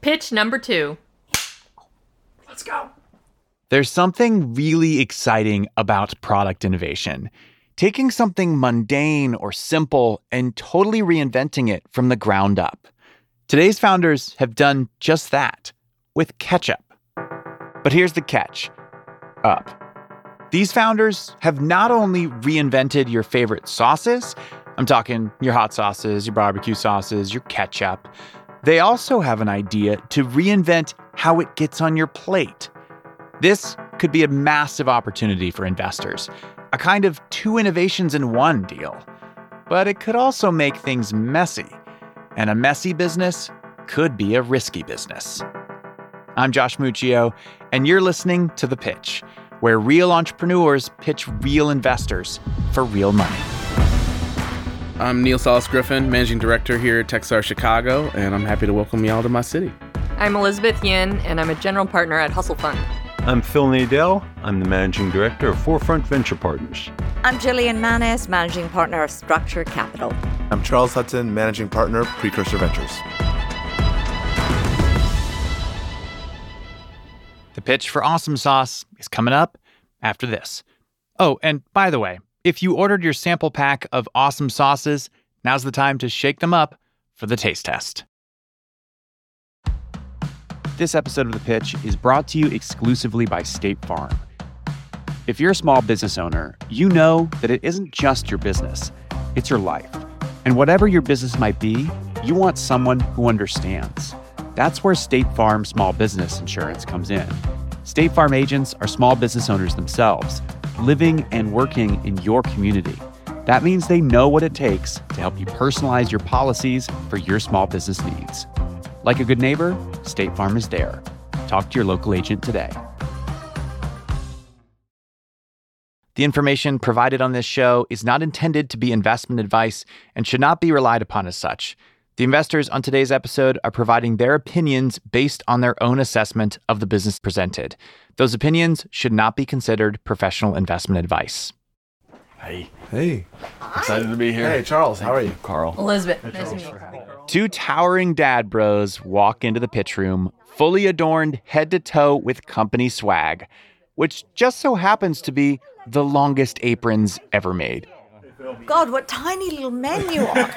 Pitch number two. Let's go. There's something really exciting about product innovation. Taking something mundane or simple and totally reinventing it from the ground up. Today's founders have done just that with ketchup. But here's the catch up. These founders have not only reinvented your favorite sauces, I'm talking your hot sauces, your barbecue sauces, your ketchup, they also have an idea to reinvent how it gets on your plate. This could be a massive opportunity for investors, a kind of two innovations in one deal. But it could also make things messy, and a messy business could be a risky business. I'm Josh Muccio, and you're listening to The Pitch, where real entrepreneurs pitch real investors for real money. I'm Neal Sáles-Griffin, Managing Director here at Techstar Chicago, and I'm happy to welcome y'all to my city. I'm Elizabeth Yin, and I'm a general partner at Hustle Fund. I'm Phil Nadel. I'm the Managing Director of Forefront Venture Partners. I'm Jillian Manus, Managing Partner of Structure Capital. I'm Charles Hudson, Managing Partner, of Precursor Ventures. The pitch for AWSM Sauce is coming up after this. Oh, and by the way, if you ordered your sample pack of awesome sauces, now's the time to shake them up for the taste test. This episode of The Pitch is brought to you exclusively by State Farm. If you're a small business owner, you know that it isn't just your business, it's your life. And whatever your business might be, you want someone who understands. That's where State Farm Small Business Insurance comes in. State Farm agents are small business owners themselves living and working in your community. That means they know what it takes to help you personalize your policies for your small business needs. Like a good neighbor, State Farm is there. Talk to your local agent today. The information provided on this show is not intended to be investment advice and should not be relied upon as such. The investors on today's episode are providing their opinions based on their own assessment of the business presented. Those opinions should not be considered professional investment advice. Hey. Hey. Excited to be here. Hey, Charles, how are you? Carl. Elizabeth, nice to meet you. Two towering dad bros walk into the pitch room, fully adorned head to toe with company swag, which just so happens to be the longest aprons ever made. God, what tiny little men you are.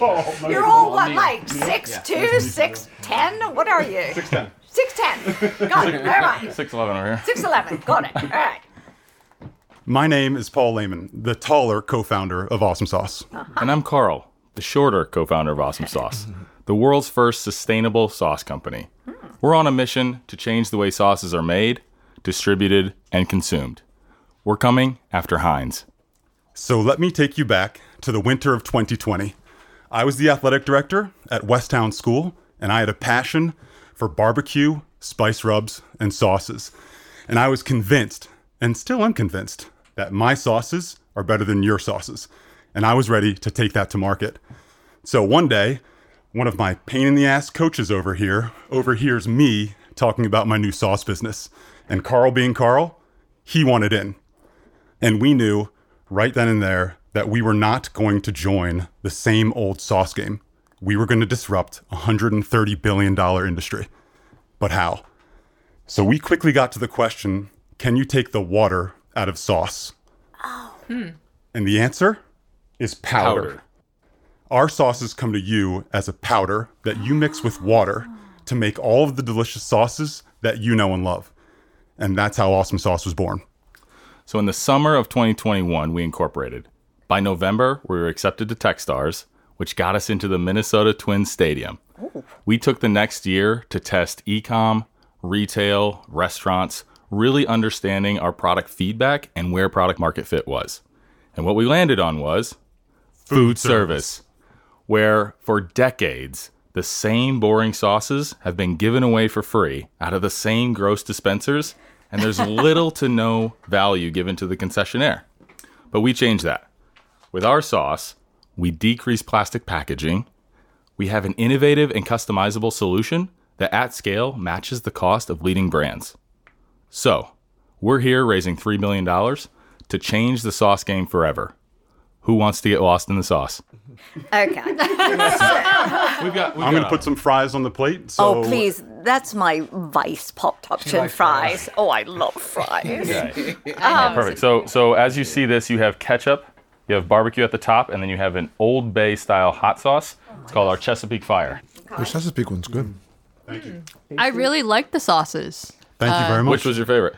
Oh, You're all what, like six two, six ten? What are you? Six ten. Six ten. Got it. All right. Six eleven over here. Six eleven. Got it. All right. My name is Paul Lehman, the taller co founder of AWSM Sauce. Uh-huh. And I'm Carl, the shorter co-founder of AWSM Sauce, the world's first sustainable sauce company. Hmm. We're on a mission to change the way sauces are made, distributed, and consumed. We're coming after Heinz. So let me take you back to the winter of 2020. I was the athletic director at Westtown School, and I had a passion for barbecue, spice rubs, and sauces. And I was convinced, and still am convinced, that my sauces are better than your sauces. And I was ready to take that to market. So one day, one of my pain in the ass coaches over here overhears me talking about my new sauce business. And Carl, being Carl, he wanted in. And we knew right then and there that we were not going to join the same old sauce game. We were going to disrupt a $130 billion industry. But how? So we quickly got to the question can you take the water out of sauce? Oh. Hmm. And the answer is powder. Powder. Our sauces come to you as a powder that you mix with water to make all of the delicious sauces that you know and love. And that's how AWSM Sauce was born. So in the summer of 2021, we incorporated. By November, we were accepted to Techstars, which got us into the Minnesota Twins Stadium. We took the next year to test ecom, retail, restaurants, really understanding our product feedback and where product market fit was. And what we landed on was food service, where for decades, the same boring sauces have been given away for free out of the same gross dispensers, and there's little to no value given to the concessionaire. But we change that. With our sauce, we decrease plastic packaging. We have an innovative and customizable solution that at scale matches the cost of leading brands. So, we're here raising $3 million to change the sauce game forever. Who wants to get lost in the sauce? Okay. We've got. I'm going to put some fries on the plate. So oh, please. That's my vice pop option fries. Oh, I love fries. Perfect. So, so as you see this, you have ketchup, you have barbecue at the top, and then you have an Old Bay style hot sauce. It's called our Chesapeake Fire. The Chesapeake one's good. Mm. Thank you. I really like the sauces. Thank you very much. Which was your favorite?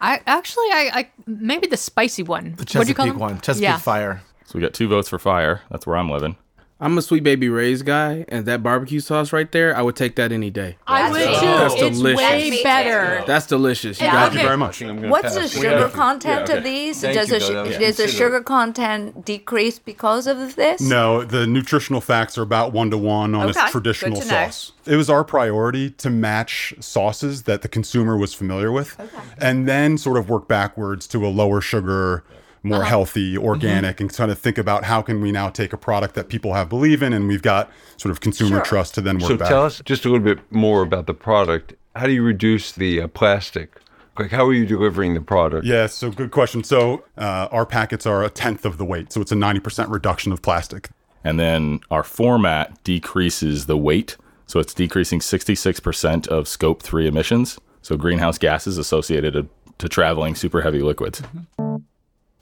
I actually, I, I maybe the spicy one. The What do you call Chesapeake one. Chesapeake Yeah. Fire. So we got two votes for fire. That's where I'm living. I'm a sweet baby Ray's guy, and that barbecue sauce right there, I would take that any day. I would too. That's it's delicious. way better. That's delicious. You Yeah. got Thank you very much. What's the sugar content okay. of these? Thank does you, the, though. That was does the considerate. sugar content decrease because of this? No, the nutritional facts are about one to one on Okay, a traditional to know. sauce. It was our priority to match sauces that the consumer was familiar with, and then sort of work backwards to a lower sugar, more Uh-huh. healthy, organic, Mm-hmm. and kind of think about how can we now take a product that people have believe in, and we've got sort of consumer Sure. trust to then work So back. tell us just a little bit more about the product. How do you reduce the uh, plastic? Like, how are you delivering the product? Yeah, so good question. So uh, our packets are a tenth of the weight, so it's a ninety percent reduction of plastic. And then our format decreases the weight. So it's decreasing 66% of scope three emissions. So greenhouse gases associated to, to traveling super heavy liquids.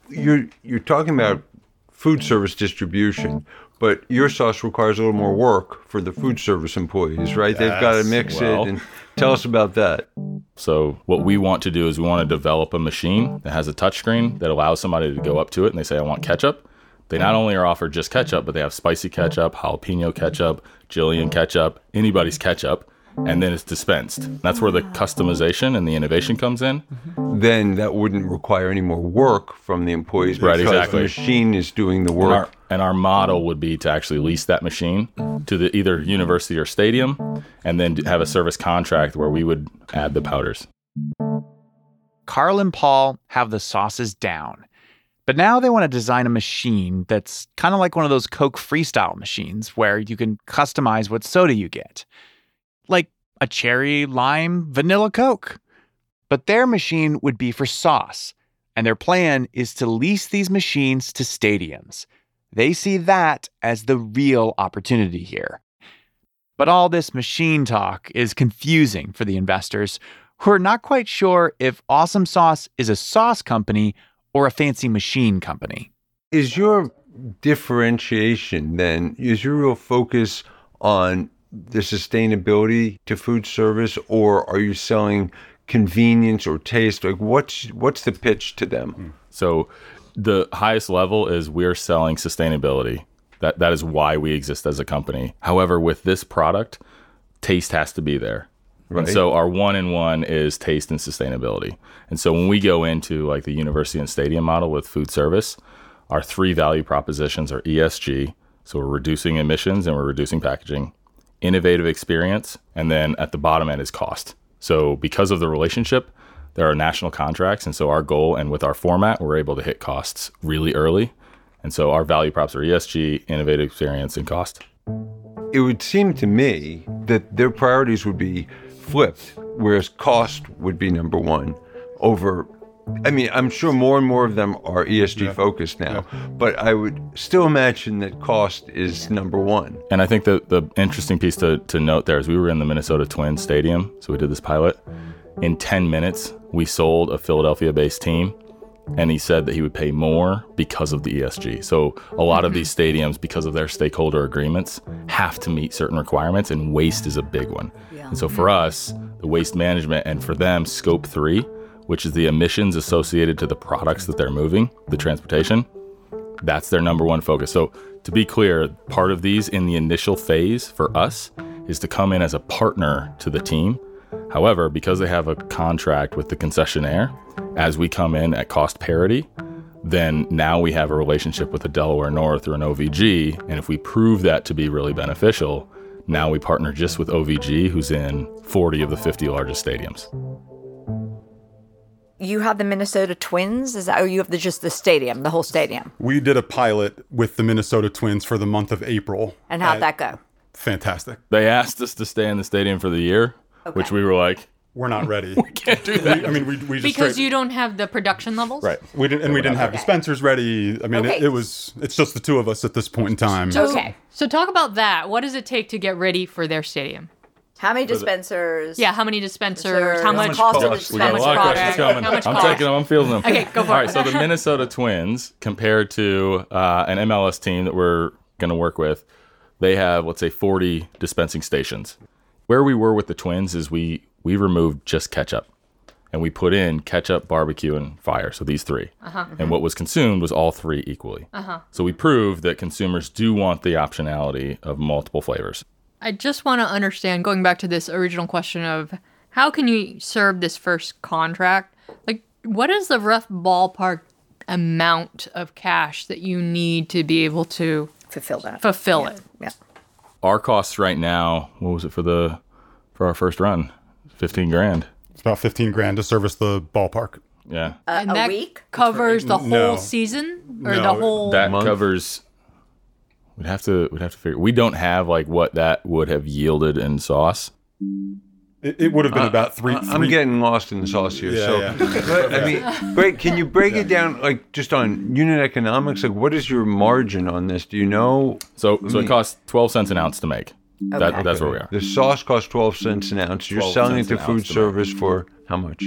You're you're talking about food service distribution, but your sauce requires a little more work for the food service employees, right? They've got to mix well. it and tell us about that. So what we want to do is we want to develop a machine that has a touchscreen that allows somebody to go up to it and they say, I want ketchup. They not only are offered just ketchup, but they have spicy ketchup, jalapeno ketchup, Jillian ketchup, anybody's ketchup, and then it's dispensed. That's where the customization and the innovation mm-hmm. comes in. Mm-hmm. Then that wouldn't require any more work from the employees Right, because exactly. the machine is doing the And work. our, and our model would be to actually lease that machine to the either university or stadium, and then have a service contract where we would add the powders. Carl and Paul have the sauces down. But now they want to design a machine that's kind of like one of those Coke freestyle machines where you can customize what soda you get. Like a cherry, lime, vanilla Coke. But their machine would be for sauce. And their plan is to lease these machines to stadiums. They see that as the real opportunity here. But all this machine talk is confusing for the investors who are not quite sure if AWSM Sauce is a sauce company or a fancy machine company. is your differentiation then is your real focus on the sustainability to food service or are you selling convenience or taste like what's what's the pitch to them hmm. So the highest level is we're selling sustainability. That that is why we exist as a company. However, with this product, taste has to be there. And Right. so our one in one is taste and sustainability. And so when we go into like the university and stadium model with food service, our three value propositions are ESG, so we're reducing emissions and we're reducing packaging, innovative experience, and then at the bottom end is cost. So because of the relationship, there are national contracts, and so our goal and with our format, we're able to hit costs really early. And so our value props are ESG, innovative experience, and cost. it would seem to me that their priorities would be flipped whereas cost would be number one over I mean, I'm sure more and more of them are ESG focused now, but I would still imagine that cost is number one. And I think the, the interesting piece to, to note there is we were in the Minnesota Twins Stadium, so we did this pilot. In 10 minutes, we sold a Philadelphia based team, and he said that he would pay more because of the ESG. So a lot of mm-hmm. these stadiums, because of their stakeholder agreements, have to meet certain requirements, and waste is a big one. And so for mm-hmm. us, the waste management, and for them, scope three, which is the emissions associated to the products that they're moving, the transportation, that's their number one focus. So, to be clear, part of these in the initial phase for us is to come in as a partner to the team. However, because they have a contract with the concessionaire, as we come in at cost parity, then now we have a relationship with the Delaware North or an OVG. And if we prove that to be really beneficial, now we partner just with OVG, who's in 40 of the 50 largest stadiums. You have the Minnesota Twins? Is that, or you have the, just the stadium, the whole stadium? We did a pilot with the Minnesota Twins for the month of April. And how'd at- that go? Fantastic. They asked us to stay in the stadium for the year, which we were like, we're not ready. we can't do that. I mean, we, we just Because straight- you don't have the production levels. right. We didn't, and we didn't have dispensers ready. I mean, Okay. it, it was. It's just the two of us at this point in time. So, Okay. So talk about that. What does it take to get ready for their stadium? How many dispensers? Yeah, how many dispensers? How How much much cost of We got a much lot of product? questions coming. How much I'm cost? taking them. I'm fielding them. Okay, go for it. right. So the Minnesota Twins, compared to uh, an MLS team that we're going to work with, they have let's say 40 dispensing stations. Where we were with the Twins is we we removed just ketchup, and we put in ketchup, barbecue, and fire. So these 3 Uh-huh. And what was consumed was all three equally. Uh-huh. So we proved that consumers do want the optionality of multiple flavors. I just want to understand, going back to this original question of how can you serve this first contract? Like, what is the rough ballpark amount of cash that you need to be able to Fulfill that. fulfill it? yeah. Our costs right now, what was it for the for our first run? 15 grand. It's about 15 grand to service the ballpark. Yeah. and a that week? covers the whole No. season or No, the whole. that month? covers we'd have to we'd have to figure we don't have like what that would have yielded in sauce It, it would have been uh, about three. I- I'm getting lost in the sauce here. Yeah, so, yeah. but, I mean, break. Can you break it down, like just on unit economics? Like, what is your margin on this? Do you know? so so it costs 12 cents an ounce to make that, that's where we are The sauce costs 12 cents an ounce. You're selling it to food ounce to service for how much?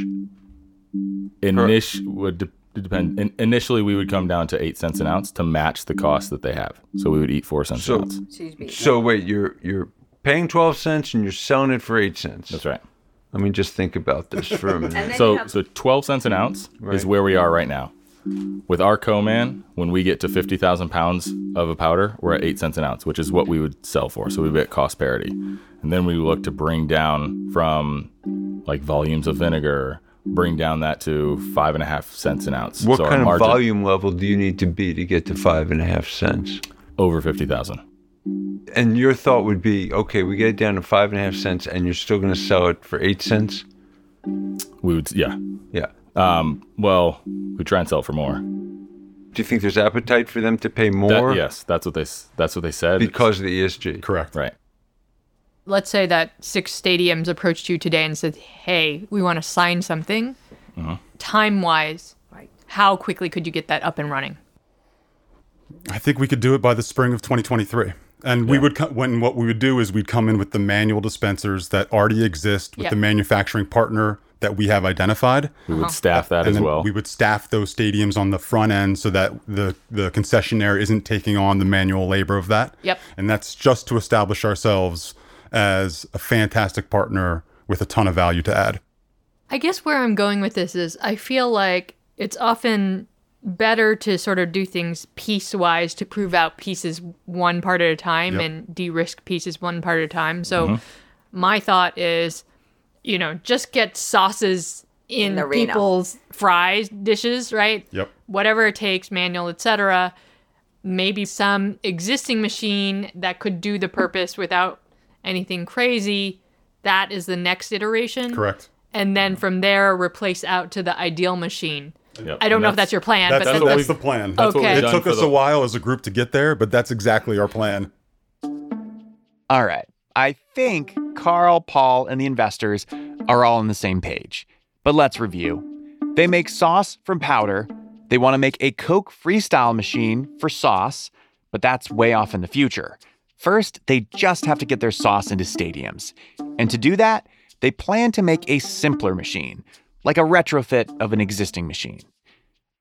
Init- would de- depend in, initially we would come down to 8 cents an ounce to match the cost that they have. So we would eat 4 cents So- an ounce. So wait, you're you're paying 12 cents and you're selling it for 8 cents. that's right. Let me just think about this for a minute. so so 12 cents an ounce is where we are right now. With our co-man when we get to 50,000 pounds of a powder we're at 8 cents an ounce which is what we would sell for. So we'd be at cost parity. And then we look to bring down from like volumes of vinegar bring down that to five and a half cents an ounce what So our kind of volume level do you need to be to get to five and a half cents? over 50,000 And your thought would be, okay, we get it down to five and a half cents, and you're still going to sell it for eight cents. we would yeah Yeah. um well we try and sell for more Do you think there's appetite for them to pay That- more yes that's what they that's what they said because of the ESG? Correct. right let's say that six stadiums approached you today and said, "Hey, we want to sign something." Uh-huh. Time wise, how quickly could you get that up and running? I think we could do it by the spring of 2023. And we would co- when what we would do is we'd come in with the manual dispensers that already exist with Yep. the manufacturing partner that we have identified. we would staff that and as well we would staff those stadiums on the front end so that the the concessionaire isn't taking on the manual labor of that. Yep. And that's just to establish ourselves as a fantastic partner with a ton of value to add. I guess where I'm going with this is I feel like it's often better to sort of do things piecewise to prove out pieces one part at a time Yep. and de-risk pieces one part at a time. So mm-hmm. my thought is, you know, just get sauces in the people's fries dishes, right? Yep. Whatever it takes, manual, etc. Maybe some existing machine that could do the purpose without anything crazy. That is the next iteration Correct. and then from there replace out to the ideal machine. Yep. I don't And know if that's your plan, That's, but that's, that's, what the plan. that's Okay. we've It took us the- a while as a group to get there, but that's exactly our plan. All right. I think Carl, Paul, and the investors are all on the same page. But let's review. They make sauce from powder. They want to make a Coke freestyle machine for sauce, but that's way off in the future. First, they just have to get their sauce into stadiums. And to do that, they plan to make a simpler machine, like a retrofit of an existing machine.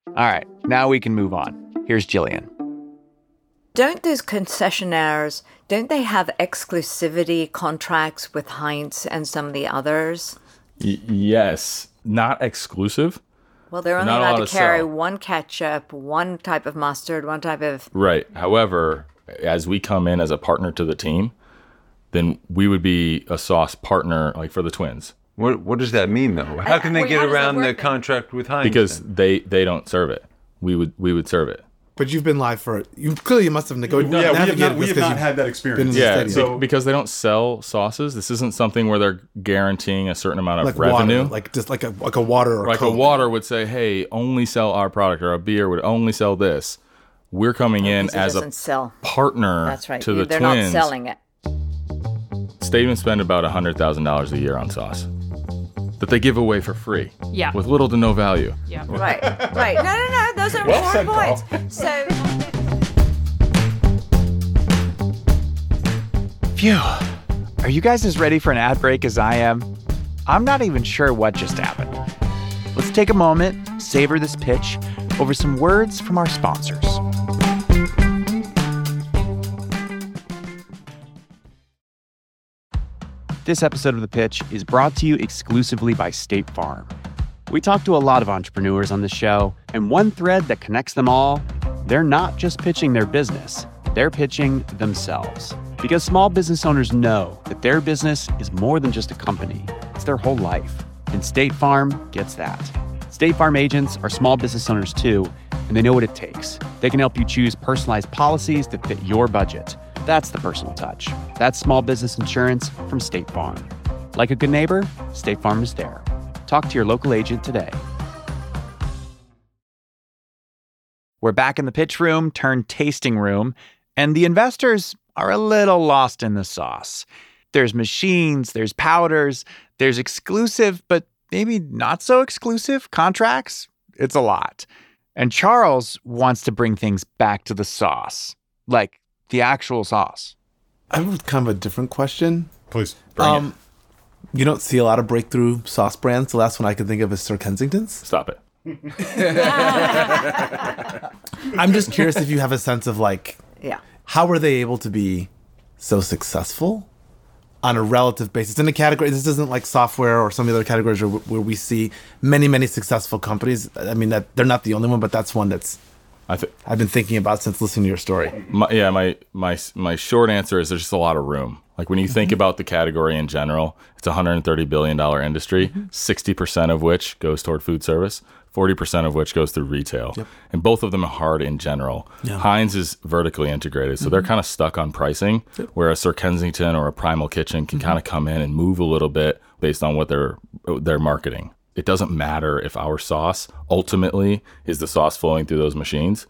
All right, now we can move on. Here's Jillian. Don't those concessionaires, don't they have exclusivity contracts with Heinz and some of the others? Y- yes not exclusive Well, they're only Not allowed allowed to to carry sell. one ketchup, one type of mustard, one type of. Right. However, as we come in as a partner to the team, then we would be a sauce partner like for the twins What What does that mean, though? How can they wait, get how does that around the contract with Heinz? because then? they they don't serve it. We would we would serve it. But you've been live for you. Clearly, must have negotiated. Yeah, we have not, we this have 'cause not had that experience. Yeah, stadium. so because they don't sell sauces, this isn't something where they're guaranteeing a certain amount of like revenue. water, like just like a like a water or like Coke. a water would say, "Hey, only sell our product," or a beer would only sell this. We're coming oh, in as a sell. partner That's right. to the They're twins. not selling it. Stadiums spend about hundred thousand dollars a year on sauce. that they give away for free. Yeah. With little to no value. Yeah. Right, right. No, no, no. Those are Well said, important Paul. points. So, Phew. Are you guys as ready for an ad break as I am? I'm not even sure what just happened. Let's take a moment, savor this pitch over some words from our sponsors. This episode of The Pitch is brought to you exclusively by State Farm. We talk to a lot of entrepreneurs on this show, and one thread that connects them all they're not just pitching their business, they're pitching themselves. Because small business owners know that their business is more than just a company, it's their whole life. And State Farm gets that. State Farm agents are small business owners too, and they know what it takes. They can help you choose personalized policies that fit your budget. That's the personal touch. That's small business insurance from State Farm. Like a good neighbor, State Farm is there. Talk to your local agent today. We're back in the pitch room turned tasting room, and the investors are a little lost in the sauce. There's machines, there's powders, there's exclusive, but maybe not so exclusive contracts. It's a lot. And Charles wants to bring things back to the sauce, like the actual sauce. I have kind of a different question. Please. um, You don't see a lot of breakthrough sauce brands. The last one I can think of is Sir Kensington's. Stop it. I'm just curious if you have a sense of like, yeah. how were they able to be so successful on a relative basis in a category? This isn't like software or some of the other categories where, where we see many, many successful companies. I mean, that they're not the only one, but that's one that's I I've been thinking about since listening to your story. My, yeah, my my my short answer is there's just a lot of room. Like when you think mm-hmm. about the category in general, it's a 130 billion dollar industry, mm-hmm. 60 percent of which goes toward food service, 40 percent of which goes through retail, and both of them are hard in general. Yeah. Heinz is vertically integrated, so they're mm-hmm. kind of stuck on pricing, whereas Sir Kensington or a Primal Kitchen can kind of come in and move a little bit based on what they're they're marketing. It doesn't matter if our sauce ultimately is the sauce flowing through those machines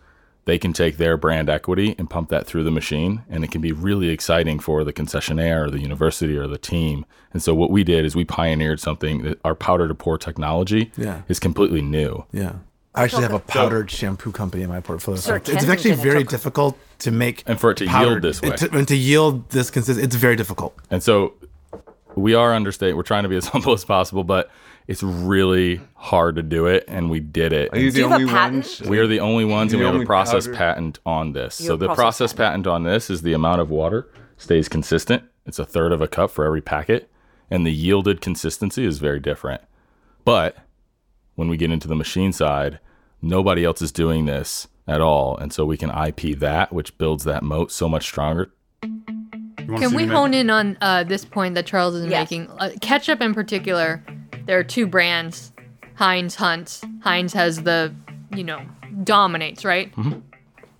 they can take their brand equity and pump that through the machine and it can be really exciting for the concessionaire or the university or the team and so what we did is we pioneered something that our powder to pour technology Yeah. is completely new Yeah. I actually have a powdered shampoo company in my portfolio. Sir it's actually very it's difficult to make and for it to yield this way to- and to yield this consist. It's very difficult. and so we are understate we're trying to be as humble as possible but it's really hard to do it and we did it Are you And the you have a only patent? ones? We are the only ones, and we have a process powder? patent on this. You So the process process patent on this is the amount of water stays consistent. It's a third of a cup for every packet, and the yielded consistency is very different. But when we get into the machine side, nobody else is doing this at all, and so we can IP that, which builds that moat so much stronger. You wanna Can we hone in on uh, this point that Charles is Yes. making? Uh, ketchup in particular, there are two brands, Heinz, Hunt. Heinz has the, you know, dominates, right? Mm-hmm.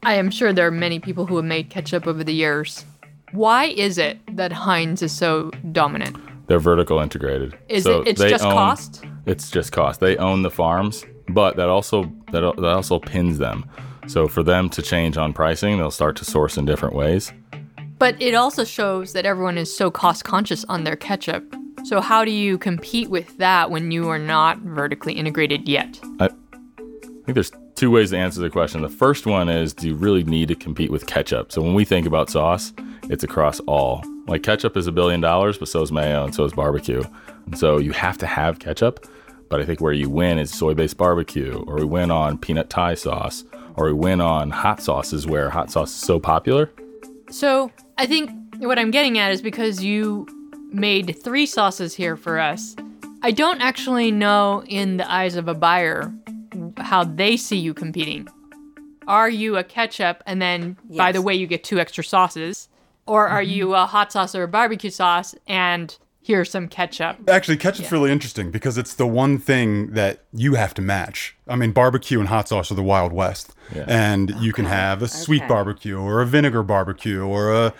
I am sure there are many people who have made ketchup over the years. Why is it that Heinz is so dominant? They're vertical integrated. Is So it? It's they just own- cost. It's just cost. They own the farms, but that also that, that also pins them. So for them to change on pricing, they'll start to source in different ways. But it also shows that everyone is so cost conscious on their ketchup. So how do you compete with that when you are not vertically integrated yet? I think there's two ways to answer the question. The first one is do you really need to compete with ketchup? So when we think about sauce, it's across all. Like ketchup is a billion dollars, but so is mayo and so is barbecue. And so you have to have ketchup. But I think where you win is soy based barbecue, or we win on peanut Thai sauce, or we win on hot sauces where hot sauce is so popular. So I think what I'm getting at is because you made three sauces here for us. I don't actually know in the eyes of a buyer how they see you competing. Are you a ketchup and then by the way you get two extra sauces? Or are mm-hmm. you a hot sauce or a barbecue sauce and here's some ketchup? Actually, ketchup's really interesting because it's the one thing that you have to match. I mean, barbecue and hot sauce are the Wild West. Yeah. And you can have a sweet Okay. barbecue or a vinegar barbecue or a,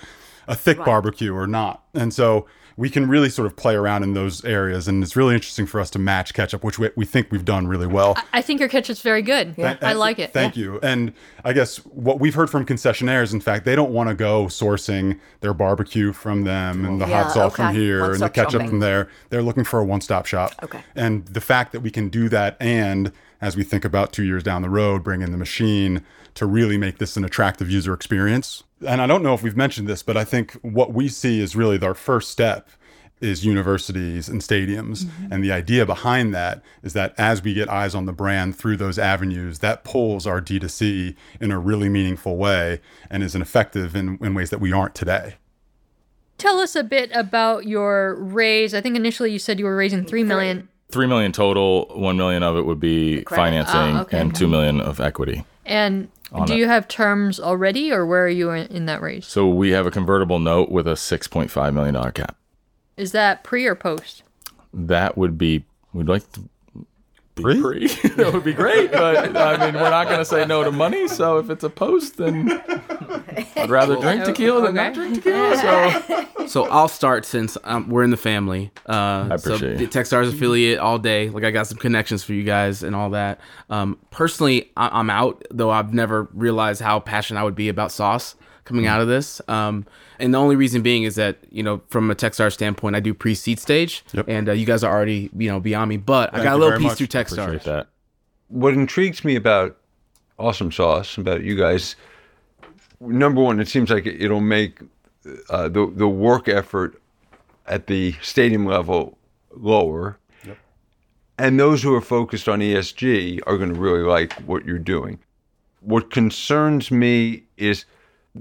a thick barbecue or not. And so we can really sort of play around in those areas, and it's really interesting for us to match ketchup, which we, we think we've done really well. I think your ketchup's very good. Yeah. I like it. Thank you. And I guess what we've heard from concessionaires, in fact, they don't want to go sourcing their barbecue from them and the Yeah, hot sauce from okay. here and the One-stop ketchup shopping. from there. They're looking for a one-stop shop. Okay. And the fact that we can do that and as we think about two years down the road, bringing the machine to really make this an attractive user experience. And I don't know if we've mentioned this, but I think what we see is really our first step is universities and stadiums. Mm-hmm. And the idea behind that is that as we get eyes on the brand through those avenues, that pulls our D2C in a really meaningful way and is an effective in, in ways that we aren't today. Tell us a bit about your raise. I think initially you said you were raising three million. Three million total. One million of it would be financing, Ah, okay. and two million of equity. And do it. you have terms already, or where are you in, in that range? So we have a convertible note with a six point five million dollar cap. Is that pre or post? That would be. We'd like to. Be Pre? that would be great, but I mean, we're not going to say no to money. So if it's a post, then I'd rather drink tequila than not drink tequila. So So I'll start since um, we're in the family. Uh, I appreciate so it. Techstars affiliate all day. Like I got some connections for you guys and all that. Um, personally, I- I'm out though. I've never realized how passionate I would be about sauce coming out of this. Um, and the only reason being is that you know, from a Techstar standpoint, I do pre-seed stage, Yep. and uh, you guys are already you know beyond me. But I got a little piece much. through appreciate that. what intrigues me about AWSM Sauce, about you guys, number one, it seems like it'll make uh, the the work effort at the stadium level lower, and those who are focused on ESG are going to really like what you're doing. What concerns me is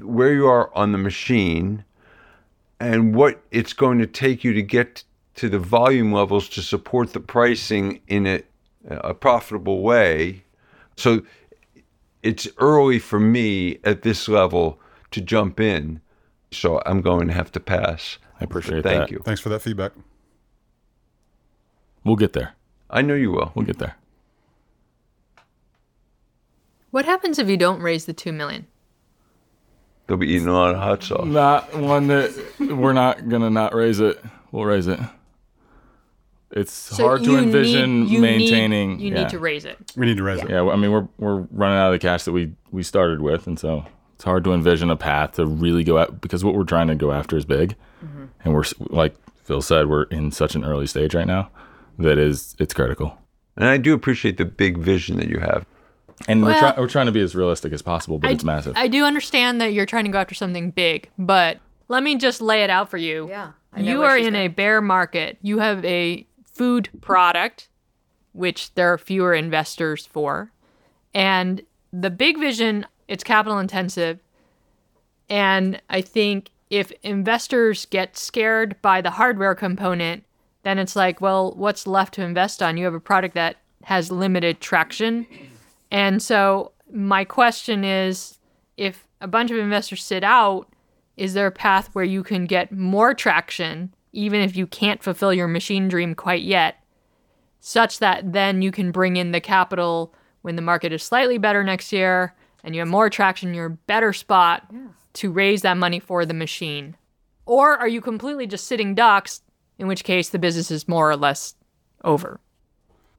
where you are on the machine and what it's going to take you to get to the volume levels to support the pricing in a, a profitable way. So it's early for me at this level to jump in. So I'm going to have to pass. I appreciate Thank that. you. Thanks for that feedback. We'll get there. I know you will. We'll get there. What happens if you don't raise the two million? They'll be eating a lot of hot sauce. Not one that we're not gonna not raise it. We'll raise it. It's So hard to you envision need, you maintaining. Need, you yeah. need to raise it. We need to raise it. Yeah, I mean we're we're running out of the cash that we we started with, and so it's hard to envision a path to really go out because what we're trying to go after is big, mm-hmm. and we're s- like Phil said, we're in such an early stage right now that is it's critical, And I do appreciate the big vision that you have. And we're Well- trying we're trying to be as realistic as possible, but I, it's massive. I do understand that you're trying to go after something big, but let me just lay it out for you. Yeah, I know You are she's in a bear market. You have a food product, which there are fewer investors for. And the big vision, it's capital intensive. And I think if investors get scared by the hardware component, then it's like, well, what's left to invest on? You have a product that has limited traction. And so my question is if a bunch of investors sit out, is there a path where you can get more traction, even if you can't fulfill your machine dream quite yet, such that then you can bring in the capital when the market is slightly better next year and you have more traction, you're in a better spot to raise that money for the machine? Or are you completely just sitting ducks, in which case the business is more or less over?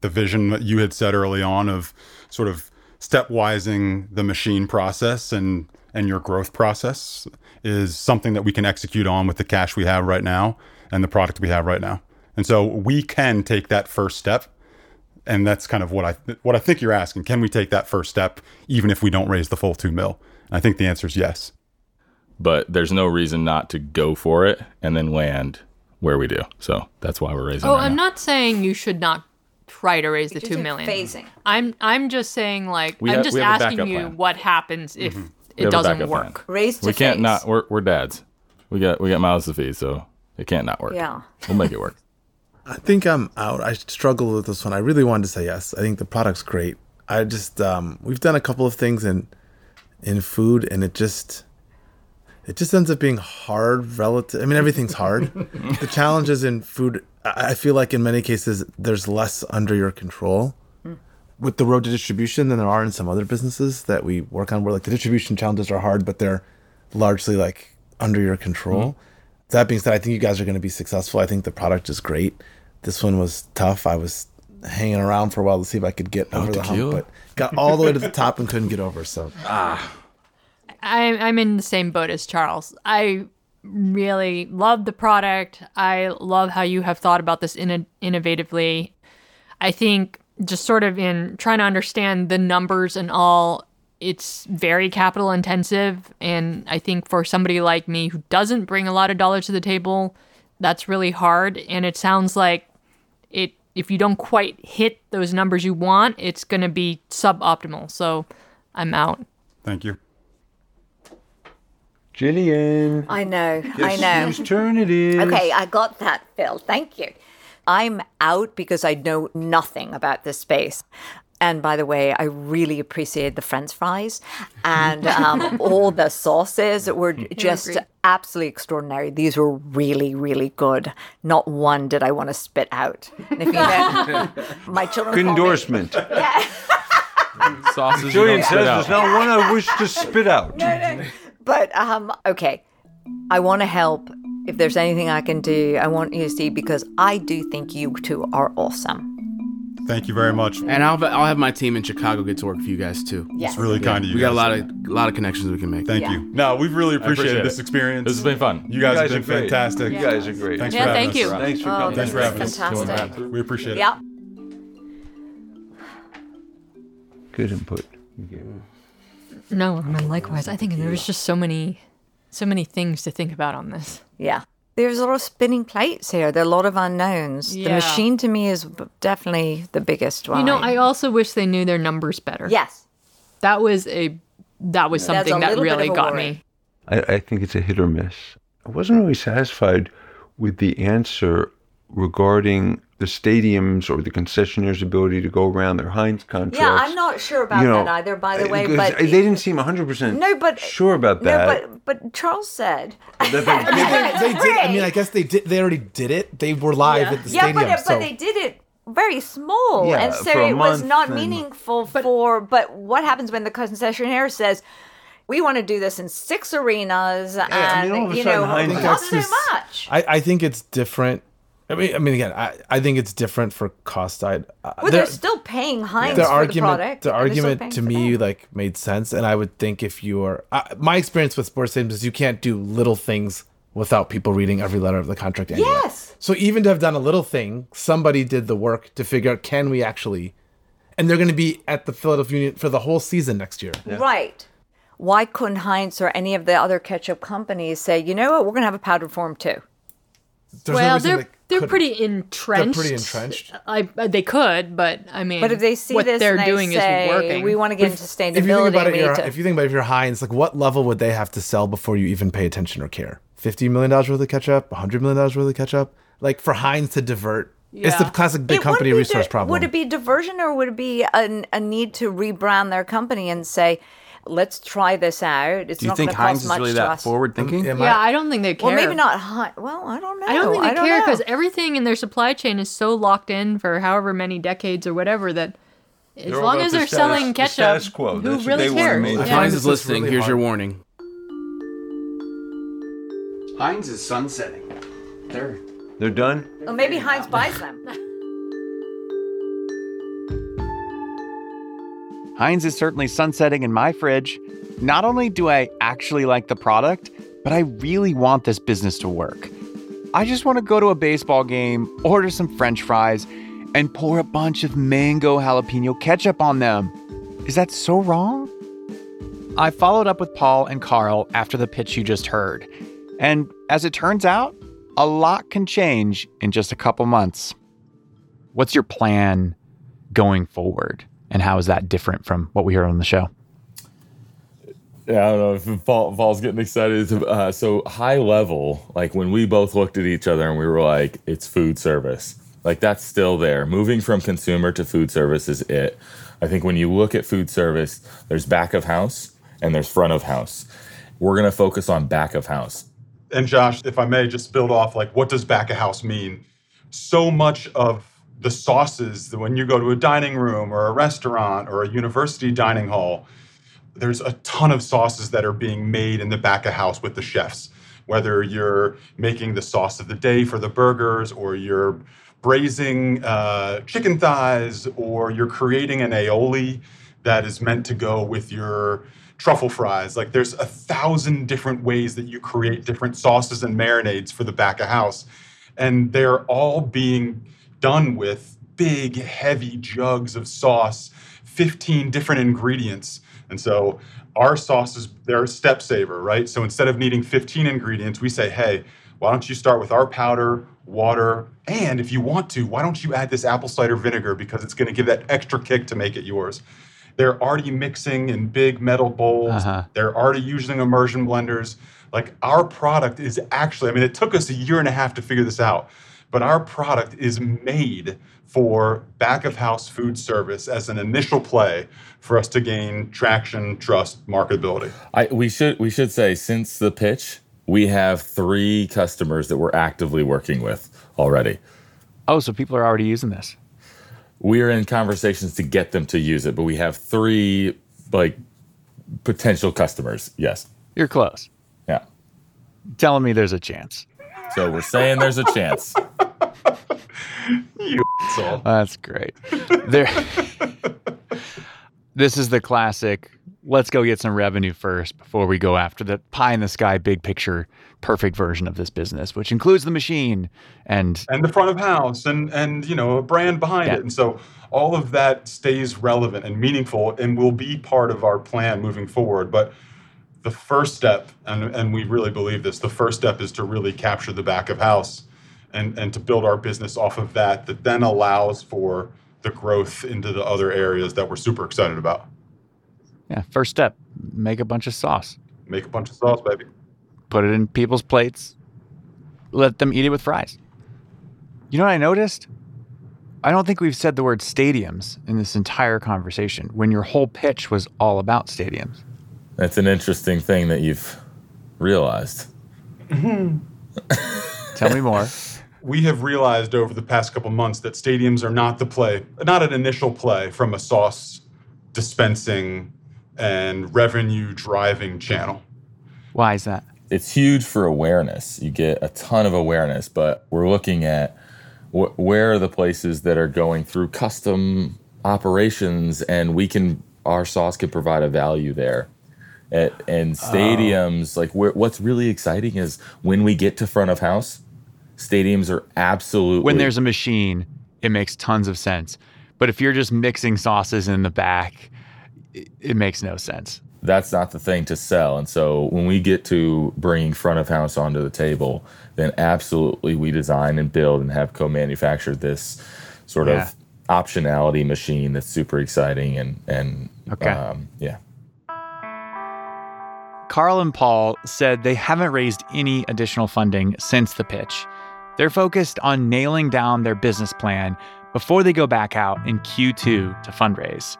The vision that you had said early on of sort of stepwising the machine process and and your growth process is something that we can execute on with the cash we have right now and the product we have right now. And so we can take that first step. And that's kind of what I what I think you're asking. Can we take that first step even if we don't raise the full 2 mil? And I think the answer is yes. but there's no reason not to go for it and then land where we do. So that's why we're raising. Oh, right I'm now. not saying you should not try to raise the Just two phasing. I'm I'm just saying like We I'm have- just we have a asking you plan. what happens if We it doesn't backup plan. work. Raise to We can't phase. not. We're we're dads. We got we got mouths to feed, so it can't not work. Yeah. we'll make it work. I think I'm out. I struggle with this one. I really wanted to say yes. I think the product's great. I just um, we've done a couple of things in in food, and it just it just ends up being hard. Relative. I mean, everything's hard. the challenges in food. I I feel like in many cases there's less under your control with the road to distribution than there are in some other businesses that we work on. Where like the distribution challenges are hard, but they're largely like under your control. that being said, I think you guys are going to be successful. I think the product is great. This one was tough. I was hanging around for a while to see if I could get over the tequila? hump, but got all the way to the top and couldn't get over. So ah. I'm I'm in the same boat as Charles. I really love the product. I love how you have thought about this in innovatively. I think just sort of in trying to understand the numbers and all, it's very capital intensive. And I think for somebody like me who doesn't bring a lot of dollars to the table, that's really hard. And it sounds like it if you don't quite hit those numbers you want, it's going to be suboptimal. So I'm out. Thank you. Jillian. I know, I know. Whose turn it is? Okay, I got that, Phil. Thank you. I'm out because I know nothing about this space. And by the way, I really appreciate the French fries and um, all the sauces were just absolutely extraordinary. These were really, really good. Not one did I want to spit out. And if you know, my children. Good call me- endorsement. Sauces Jillian says spit there's not one I wish to spit out. But um, okay, I want to help. If there's anything I can do, I want you to see because I do think you two are awesome. Thank you very much. And I'll I'll have my team in Chicago get to work for you guys too. Yes. It's really kind of you. We got a lot of a lot of connections we can make. Thank Yeah. you. No, we've really appreciated appreciate this experience. This has been fun. You guys, You guys have been great. fantastic. You guys are great. Thanks Yeah, for having thank us. you. Thanks for Oh, coming. Thanks for this having is us. fantastic. We appreciate it. Yeah. Good input. No, I mean, likewise. I think there was just so many, so many things to think about on this. Yeah. There's a lot of spinning plates here. There are a lot of unknowns. The machine to me is definitely the biggest one. You know, I also wish they knew their numbers better. Yes. That was a, that was something that really got worry. me. I, I think it's a hit or miss. I wasn't really satisfied with the answer regarding the stadiums or the concessionaires' ability to go around their Heinz contracts. Yeah, I'm not sure about You know, that either, by the way. But they didn't seem 100% no, but sure about that. No, but but Charles said. That they- they, they did. I mean, I guess they did. They already did it. They were live at the yeah, stadium. but, so but they did it very small, Yeah, and so it was not and- meaningful for. But what happens when the concessionaire says? We want to do this in six arenas, and I mean, all of a you know, Heinz- not so much. I, I think it's different. I mean, I mean, again, I, I think it's different for cost side. Uh, Well, there- they're still paying Heinz the for argument, the product. the and they're still argument to me them. like made sense, and I would think if you are, uh, my experience with sports teams is you can't do little things without people reading every letter of the contract. Anyway. Yes. So even to have done a little thing, somebody did the work to figure out can we actually, and they're going to be at the Philadelphia Union for the whole season next year. Right. Why couldn't Heinz or any of the other ketchup companies say, you know what, we're going to have a powdered form too? There's well, reason they're they they're couldn't. pretty entrenched. pretty entrenched. I uh, they could, but I mean, But if they see what this they're and they doing say, is working. we want to get into sustainability. If you think about it, you're- to. if you think about it, if you're Heinz, like what level would they have to sell before you even pay attention or care? Fifty million dollars worth of ketchup, hundred million dollars worth of ketchup, like for Heinz to divert. It's the classic big It company resource di- problem. Would it be diversion or would it be a, a need to rebrand their company and say, let's try this out? It's Do you not think Heinz is really that us. forward thinking? Am yeah, I- I don't think they care. Well, maybe not Heinz. Well, I don't know. I don't think they care because everything in their supply chain is so locked in for however many decades or whatever that as They're long as the they're status- selling ketchup, status quo. who That's really cares? If Yeah. Heinz is is listening, really here's your warning. Heinz is sunsetting. They're They're done? Well, maybe Heinz buys them. Heinz is certainly sunsetting in my fridge. Not only do I actually like the product, but I really want this business to work. I just want to go to a baseball game, order some french fries, and pour a bunch of mango jalapeno ketchup on them. Is that so wrong? I followed up with Paul and Carl after the pitch you just heard. And as it turns out, a lot can change in just a couple months. What's your plan going forward? And how is that different from what we heard on the show? Yeah, I don't know if Paul, Paul's getting excited. Uh, so high level, like when we both looked at each other and we were like, "It's food service." Like that's still there. Moving from consumer to food service is it. I think when you look at food service, there's back of house and there's front of house. We're gonna focus on back of house. And Josh, if I may just build off, like, what does back of house mean? So much of the sauces that when you go to a dining room or a restaurant or a university dining hall, there's a ton of sauces that are being made in the back of house with the chefs. whether you're making the sauce of the day for the burgers or you're braising uh, chicken thighs or you're creating an aioli that is meant to go with your truffle fries. Like there's a thousand different ways that you create different sauces and marinades for the back of house. And they're all being done with big, heavy jugs of sauce, 15 different ingredients. And so our sauces, they're a step saver, right? So instead of needing 15 ingredients, we say, hey, why don't you start with our powder, water, and if you want to, why don't you add this apple cider vinegar because it's going to give that extra kick to make it yours. They're already mixing in big metal bowls. Uh-huh. They're already using immersion blenders. Like our product is actually, I mean, it took us a year and a half to figure this out, but our product is made for back of house food service as an initial play for us to gain traction, trust, marketability. I, we should we should say since the pitch, we have three customers that we're actively working with already. Oh, so people are already using this. We are in conversations to get them to use it, but we have three like potential customers. Yes. You're close. Yeah. Telling me there's a chance. So we're saying there's a chance. You asshole. That's great. There. this is the classic. Let's go get some revenue first before we go after the pie in the sky, big picture, perfect version of this business, which includes the machine and and the front of house and and you know a brand behind Yeah. it and so all of that stays relevant and meaningful and will be part of our plan moving forward but the first step and and we really believe this the first step is to really capture the back of house and and to build our business off of that that then allows for the growth into the other areas that we're super excited about yeah, first step, make a bunch of sauce, make a bunch of sauce baby put it in people's plates, let them eat it with fries. You know what I noticed? I don't think we've said the word stadiums in this entire conversation when your whole pitch was all about stadiums. That's an interesting thing that you've realized. Tell me more. we have realized over the past couple months that stadiums are not the play, not an initial play from a sauce dispensing and revenue driving channel. Why is that? It's huge for awareness. You get a ton of awareness, but we're looking at wh- where are the places that are going through custom operations, and we can our sauce can provide a value there. At, and oh. stadiums, like where, what's really exciting is when we get to front of house, stadiums are absolutely When there's a machine, it makes tons of sense. But if you're just mixing sauces in the back, it, it makes no sense. that's not the thing to sell. And so when we get to bringing front of house onto the table, then absolutely we design and build and have co-manufactured this sort Yeah. of optionality machine that's super exciting and and Okay. um, yeah. Carl and Paul said they haven't raised any additional funding since the pitch. They're focused on nailing down their business plan before they go back out in Q2 to fundraise.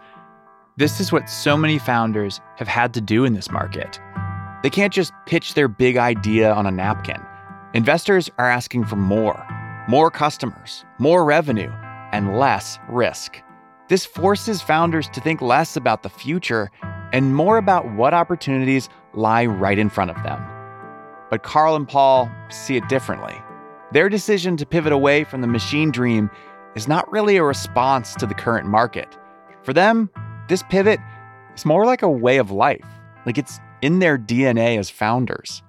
This is what so many founders have had to do in this market. They can't just pitch their big idea on a napkin. Investors are asking for more more customers, more revenue, and less risk. This forces founders to think less about the future and more about what opportunities lie right in front of them. But Carl and Paul see it differently. Their decision to pivot away from the machine dream is not really a response to the current market. For them, this pivot is more like a way of life, like it's in their DNA as founders.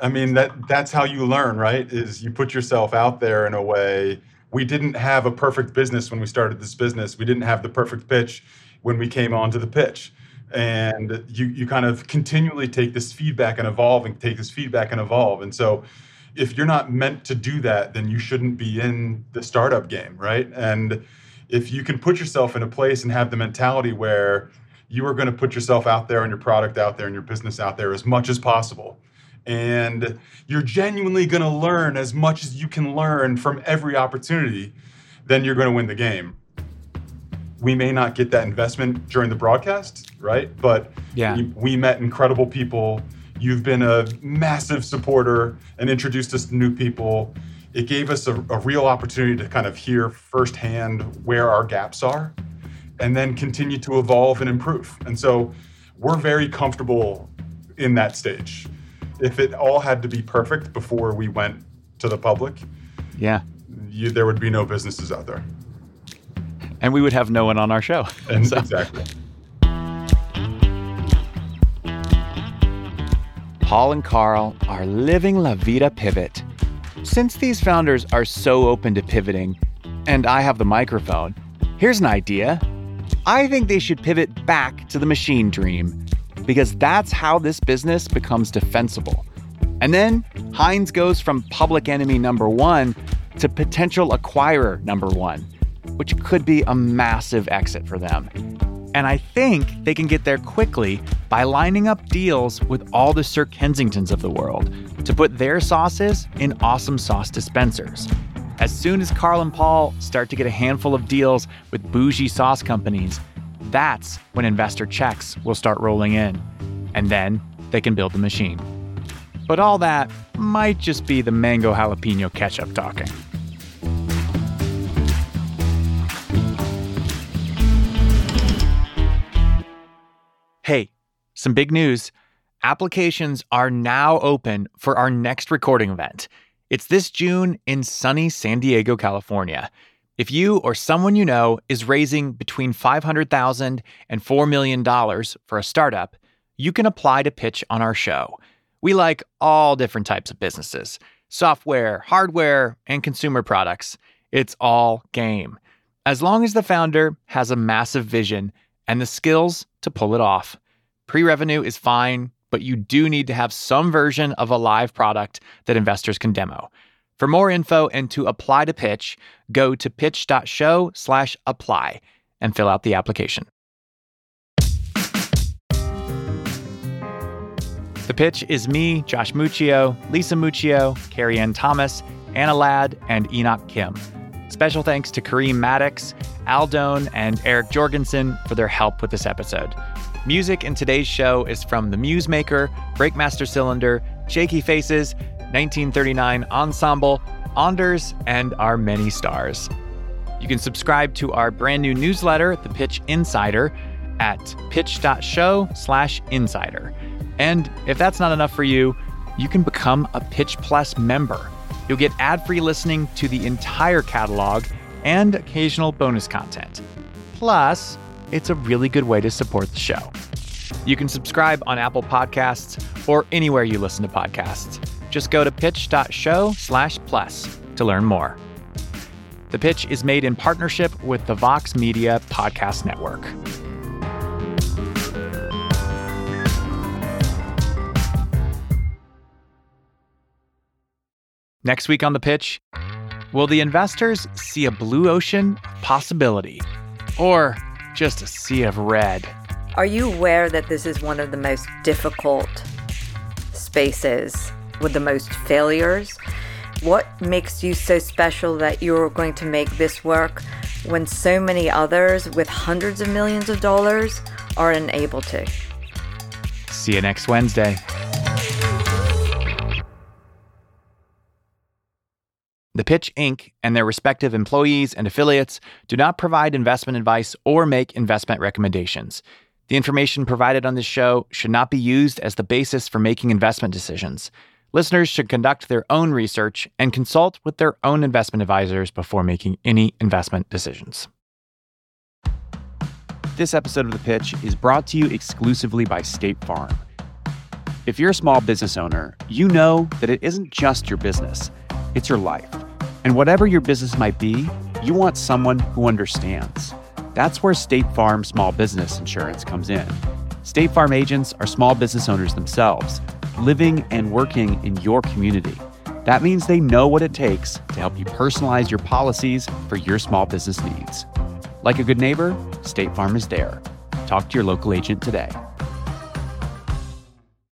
I mean that that's how you learn, right? Is you put yourself out there in a way. We didn't have a perfect business when we started this business. We didn't have the perfect pitch when we came onto the pitch. And you you kind of continually take this feedback and evolve and take this feedback and evolve. And so if you're not meant to do that, then you shouldn't be in the startup game, right? And if you can put yourself in a place and have the mentality where you are going to put yourself out there and your product out there and your business out there as much as possible and you're genuinely going to learn as much as you can learn from every opportunity, then you're going to win the game. We may not get that investment during the broadcast, right? But Yeah. we, we met incredible people. You've been a massive supporter and introduced us to new people. It gave us a, a real opportunity to kind of hear firsthand where our gaps are and then continue to evolve and improve. And so we're very comfortable in that stage. if it all had to be perfect before we went to the public, Yeah. you, there would be no businesses out there. And we would have no one on our show. And So- exactly. Paul and Carl are living La Vida Pivot. Since these founders are so open to pivoting, and I have the microphone, here's an idea. I think they should pivot back to the machine dream, because that's how this business becomes defensible. And then Heinz goes from public enemy number one to potential acquirer number one, which could be a massive exit for them. And I think they can get there quickly by lining up deals with all the Sir Kensingtons of the world to put their sauces in AWSM Sauce dispensers. As soon as Carl and Paul start to get a handful of deals with bougie sauce companies, that's when investor checks will start rolling in. And then they can build the machine. But all that might just be the mango jalapeno ketchup talking. Hey, some big news. Applications are now open for our next recording event. It's this June in sunny San Diego, California. If you or someone you know is raising between $500,000 and $4 million for a startup, you can apply to pitch on our show. We like all different types of businesses software, hardware, and consumer products. It's all game. As long as the founder has a massive vision and the skills to pull it off. Pre revenue is fine, but you do need to have some version of a live product that investors can demo. For more info and to apply to pitch, go to pitch.show slash apply and fill out the application. The pitch is me, Josh Muccio, Lisa Muccio, Carrie Ann Thomas, Anna Ladd, and Enoch Kim. Special thanks to Kareem Maddox, Aldone, and Eric Jorgensen for their help with this episode. Music in today's show is from The Muse Maker, Breakmaster Cylinder, Shaky Faces, 1939 Ensemble, Anders, and our many stars. You can subscribe to our brand new newsletter, The Pitch Insider, at pitch.show slash insider. And if that's not enough for you, you can become a Pitch Plus member. You'll get ad-free listening to the entire catalog and occasional bonus content. Plus, it's a really good way to support the show. You can subscribe on Apple Podcasts or anywhere you listen to podcasts. Just go to pitch.show slash plus to learn more. The Pitch is made in partnership with the Vox Media Podcast Network. Next week on The Pitch, will the investors see a blue ocean possibility or just a sea of red? Are you aware that this is one of the most difficult spaces with the most failures? What makes you so special that you're going to make this work when so many others with hundreds of millions of dollars are unable to? See you next Wednesday. The Pitch Inc. and their respective employees and affiliates do not provide investment advice or make investment recommendations. The information provided on this show should not be used as the basis for making investment decisions. Listeners should conduct their own research and consult with their own investment advisors before making any investment decisions. This episode of The Pitch is brought to you exclusively by State Farm. If you're a small business owner, you know that it isn't just your business, it's your life. And whatever your business might be, you want someone who understands. That's where State Farm Small Business Insurance comes in. State Farm agents are small business owners themselves, living and working in your community. That means they know what it takes to help you personalize your policies for your small business needs. Like a good neighbor, State Farm is there. Talk to your local agent today.